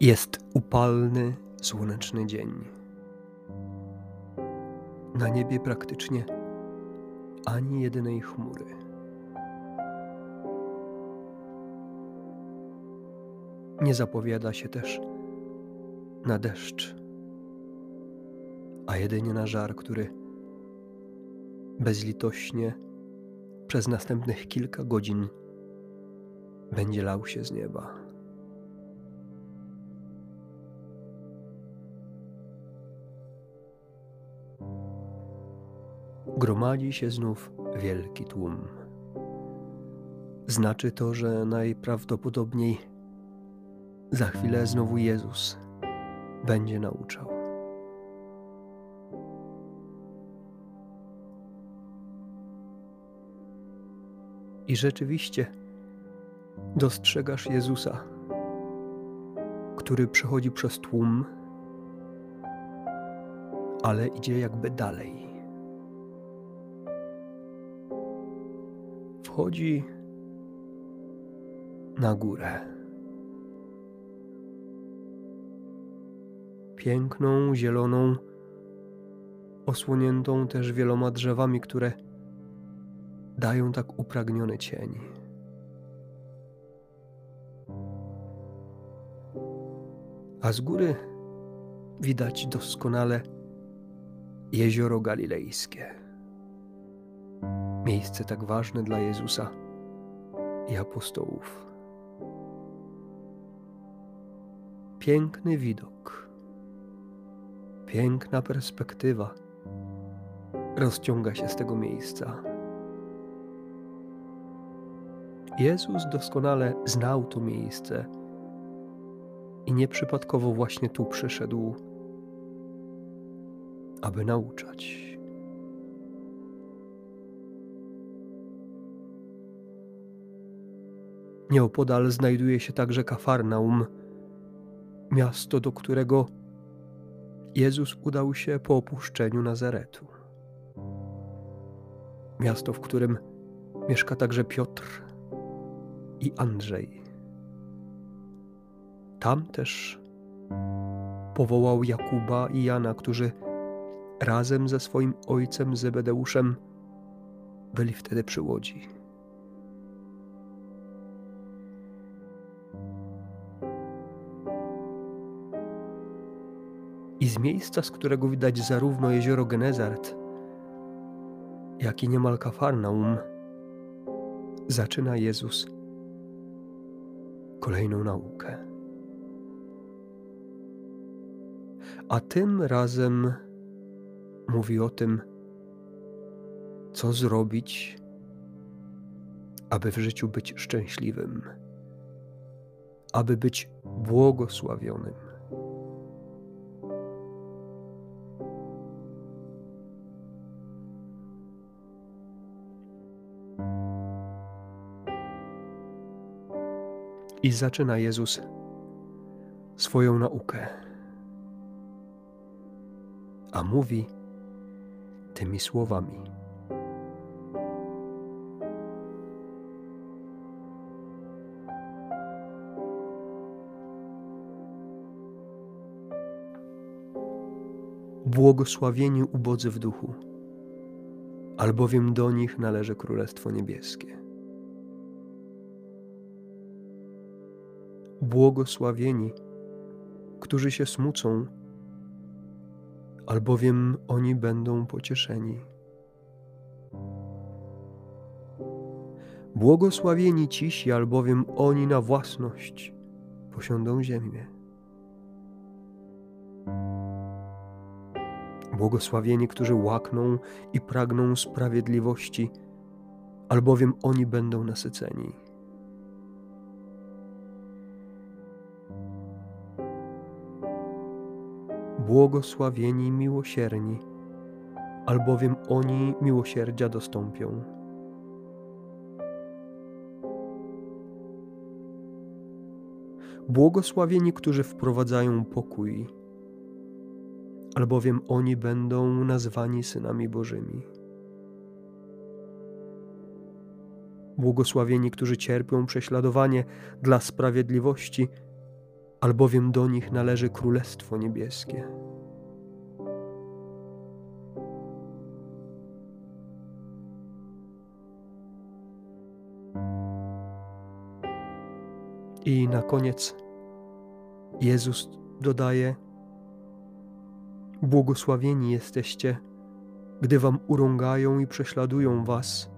Jest upalny, słoneczny dzień. Na niebie praktycznie ani jedynej chmury. Nie zapowiada się też na deszcz, a jedynie na żar, który bezlitośnie przez następnych kilka godzin będzie lał się z nieba. gromadzi się znów wielki tłum. Znaczy to, że najprawdopodobniej za chwilę znowu Jezus będzie nauczał. I rzeczywiście dostrzegasz Jezusa, który przechodzi przez tłum, ale idzie jakby dalej wchodzi na górę. Piękną, zieloną, osłoniętą też wieloma drzewami, które dają tak upragniony cień. A z góry widać doskonale jezioro galilejskie miejsce tak ważne dla Jezusa i apostołów. Piękny widok, piękna perspektywa rozciąga się z tego miejsca. Jezus doskonale znał to miejsce i nieprzypadkowo właśnie tu przyszedł, aby nauczać. Nieopodal znajduje się także Kafarnaum, miasto, do którego Jezus udał się po opuszczeniu Nazaretu. Miasto, w którym mieszka także Piotr i Andrzej. Tam też powołał Jakuba i Jana, którzy razem ze swoim ojcem Zebedeuszem byli wtedy przy łodzi. Z miejsca, z którego widać zarówno jezioro Genezart, jak i niemal Kafarnaum, zaczyna Jezus kolejną naukę. A tym razem mówi o tym, co zrobić, aby w życiu być szczęśliwym, aby być błogosławionym. I zaczyna Jezus swoją naukę. A mówi tymi słowami. Błogosławieni ubodzy w duchu, albowiem do nich należy Królestwo Niebieskie. Błogosławieni, którzy się smucą, albowiem oni będą pocieszeni. Błogosławieni cisi, albowiem oni na własność posiądą ziemię. Błogosławieni, którzy łakną i pragną sprawiedliwości, albowiem oni będą nasyceni. Błogosławieni miłosierni, albowiem oni miłosierdzia dostąpią. Błogosławieni, którzy wprowadzają pokój, albowiem oni będą nazwani synami Bożymi. Błogosławieni, którzy cierpią prześladowanie dla sprawiedliwości, albowiem do nich należy Królestwo Niebieskie. I na koniec Jezus dodaje: Błogosławieni jesteście, gdy wam urągają i prześladują was,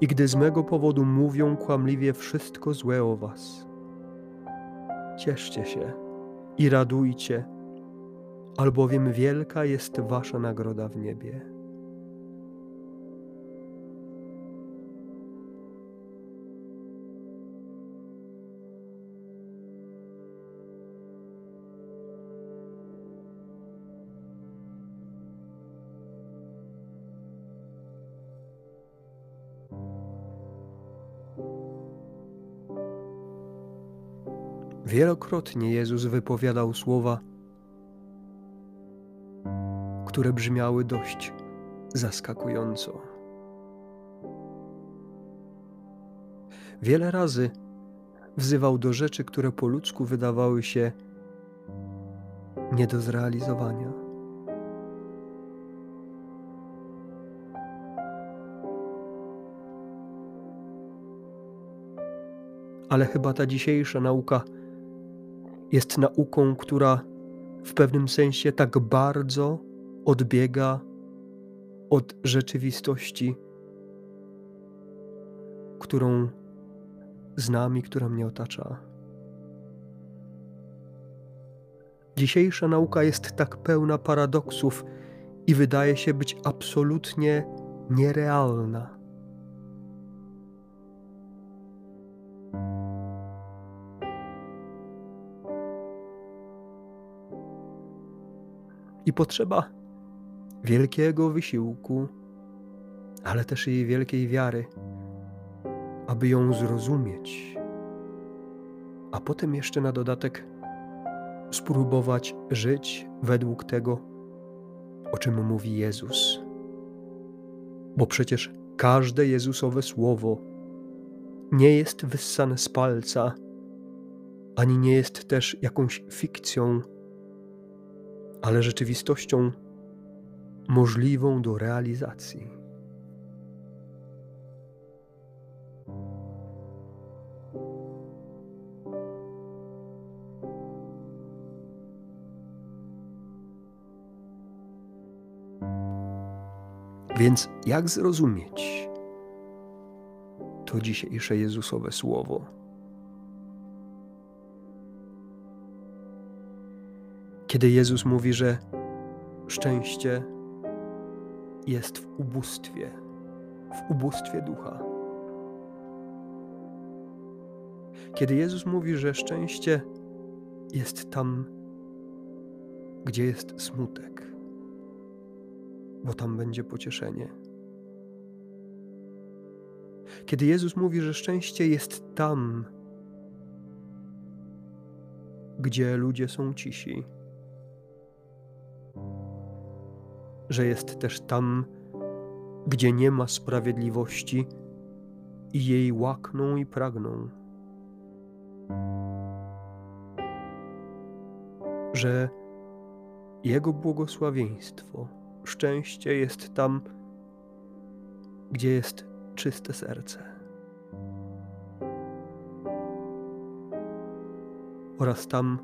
i gdy z mego powodu mówią kłamliwie wszystko złe o was. Cieszcie się i radujcie, albowiem wielka jest wasza nagroda w niebie. Wielokrotnie Jezus wypowiadał słowa, które brzmiały dość zaskakująco. Wiele razy wzywał do rzeczy, które po ludzku wydawały się nie do zrealizowania. Ale chyba ta dzisiejsza nauka jest nauką, która w pewnym sensie tak bardzo odbiega od rzeczywistości, którą znam i która mnie otacza. Dzisiejsza nauka jest tak pełna paradoksów i wydaje się być absolutnie nierealna. I potrzeba wielkiego wysiłku, ale też i wielkiej wiary, aby ją zrozumieć, a potem jeszcze na dodatek spróbować żyć według tego, o czym mówi Jezus. Bo przecież każde Jezusowe słowo nie jest wyssane z palca, ani nie jest też jakąś fikcją ale rzeczywistością możliwą do realizacji. Więc jak zrozumieć to dzisiejsze Jezusowe słowo? Kiedy Jezus mówi, że szczęście jest w ubóstwie, w ubóstwie ducha. Kiedy Jezus mówi, że szczęście jest tam, gdzie jest smutek, bo tam będzie pocieszenie. Kiedy Jezus mówi, że szczęście jest tam, gdzie ludzie są cisi, że jest też tam, gdzie nie ma sprawiedliwości i jej łakną i pragną. Że Jego błogosławieństwo, szczęście jest tam, gdzie jest czyste serce. Oraz tam,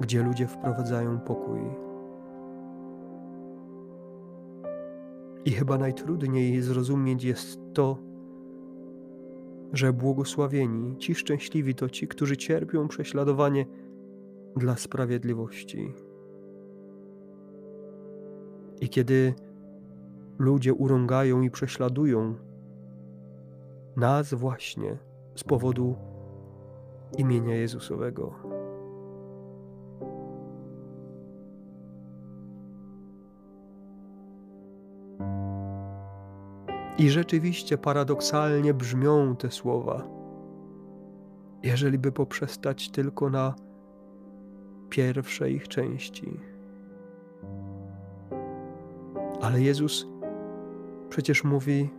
gdzie ludzie wprowadzają pokój. I chyba najtrudniej zrozumieć jest to, że błogosławieni, ci szczęśliwi to ci, którzy cierpią prześladowanie dla sprawiedliwości. I kiedy ludzie urągają i prześladują nas właśnie z powodu imienia Jezusowego. I rzeczywiście paradoksalnie brzmią te słowa. jeżeli by poprzestać tylko na pierwszej ich części. Ale Jezus przecież mówi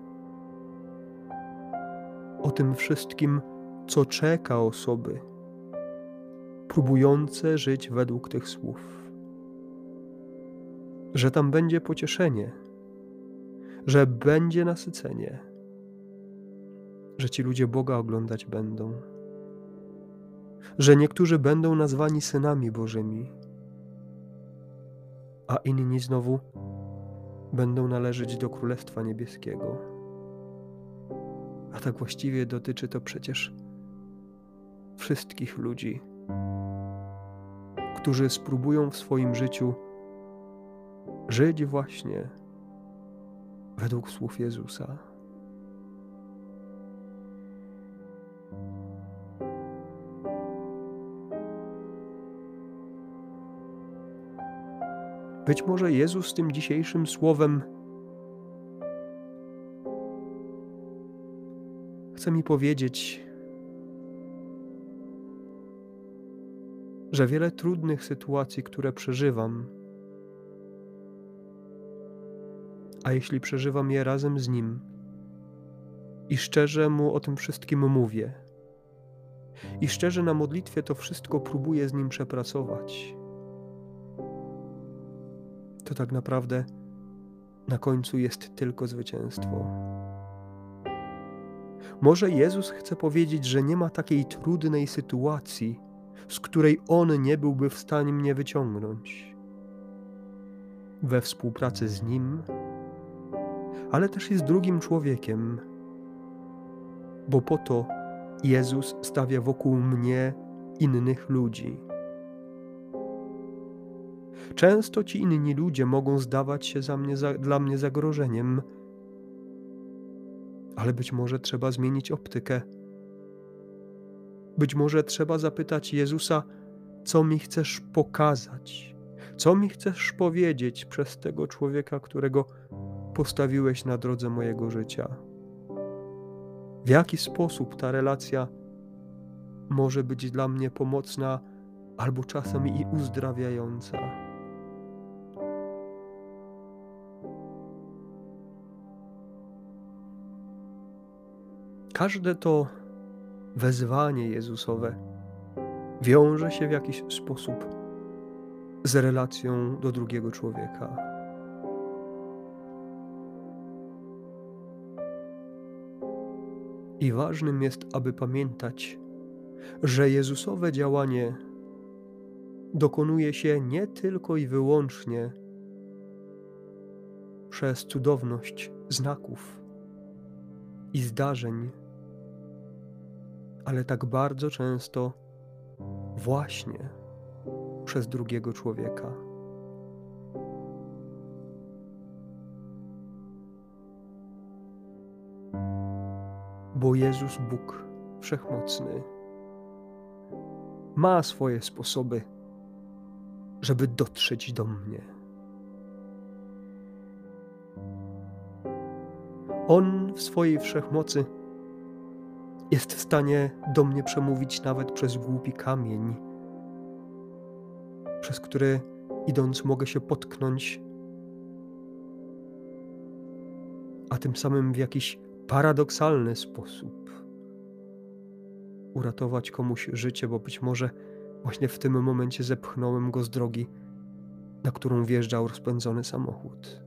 o tym wszystkim, co czeka osoby próbujące żyć według tych słów. Że tam będzie pocieszenie, że będzie nasycenie, że ci ludzie Boga oglądać będą, że niektórzy będą nazwani synami Bożymi, a inni znowu będą należeć do Królestwa Niebieskiego. A tak właściwie dotyczy to przecież wszystkich ludzi, którzy spróbują w swoim życiu żyć właśnie według słów Jezusa. Być może Jezus tym dzisiejszym słowem chce mi powiedzieć, że wiele trudnych sytuacji, które przeżywam, a jeśli przeżywam je razem z Nim i szczerze Mu o tym wszystkim mówię, i szczerze na modlitwie to wszystko próbuję z Nim przepracować, to tak naprawdę na końcu jest tylko zwycięstwo. Może Jezus chce powiedzieć, że nie ma takiej trudnej sytuacji, z której On nie byłby w stanie mnie wyciągnąć. We współpracy z Nim, ale też z drugim człowiekiem, bo po to Jezus stawia wokół mnie innych ludzi. Często ci inni ludzie mogą zdawać się za mnie, za, dla mnie zagrożeniem, ale być może trzeba zmienić optykę. Być może trzeba zapytać Jezusa, co mi chcesz pokazać, co mi chcesz powiedzieć przez tego człowieka, którego postawiłeś na drodze mojego życia. W jaki sposób ta relacja może być dla mnie pomocna albo czasem i uzdrawiająca. Każde to wezwanie Jezusowe wiąże się w jakiś sposób z relacją do drugiego człowieka. I ważnym jest, aby pamiętać, że Jezusowe działanie dokonuje się nie tylko i wyłącznie przez cudowność znaków i zdarzeń, ale tak bardzo często właśnie przez drugiego człowieka. Bo Jezus Bóg Wszechmocny ma swoje sposoby, żeby dotrzeć do mnie. On w swojej wszechmocy jest w stanie do mnie przemówić nawet przez głupi kamień, przez który idąc mogę się potknąć, a tym samym w jakiś paradoksalny sposób uratować komuś życie, bo być może właśnie w tym momencie zepchnąłem go z drogi, na którą wjeżdżał rozpędzony samochód.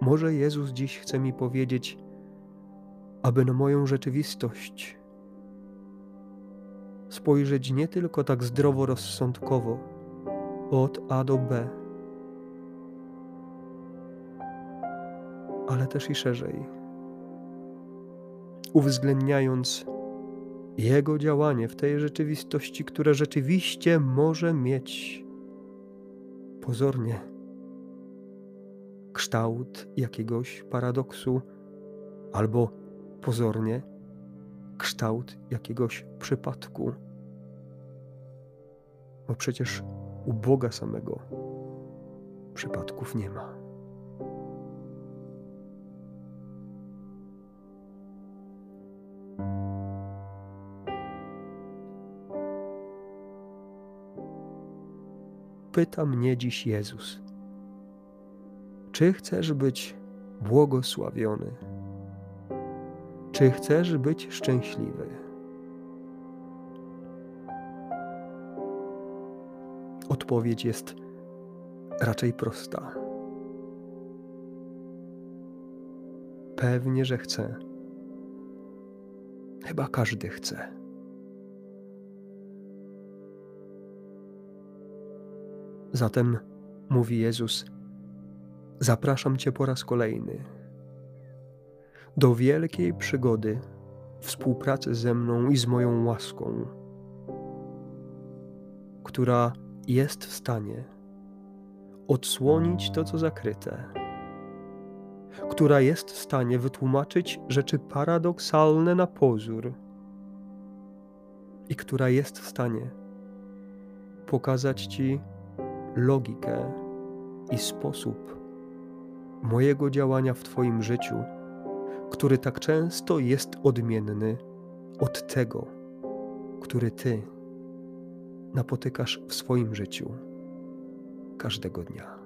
Może Jezus dziś chce mi powiedzieć, aby na moją rzeczywistość spojrzeć nie tylko tak zdroworozsądkowo od A do B, ale też i szerzej, uwzględniając Jego działanie w tej rzeczywistości, które rzeczywiście może mieć pozornie kształt jakiegoś paradoksu, albo pozornie kształt jakiegoś przypadku bo przecież u Boga samego przypadków nie ma. Pyta mnie dziś Jezus: Czy chcesz być błogosławiony? Czy chcesz być szczęśliwy? Odpowiedź jest raczej prosta. Pewnie, że chcę. Chyba każdy chce. Zatem, mówi Jezus, zapraszam Cię po raz kolejny do wielkiej przygody współpracy ze mną i z moją łaską, która jest w stanie odsłonić to, co zakryte, która jest w stanie wytłumaczyć rzeczy paradoksalne na pozór i która jest w stanie pokazać Ci logikę i sposób mojego działania w Twoim życiu, który tak często jest odmienny od tego, który Ty napotykasz w swoim życiu każdego dnia.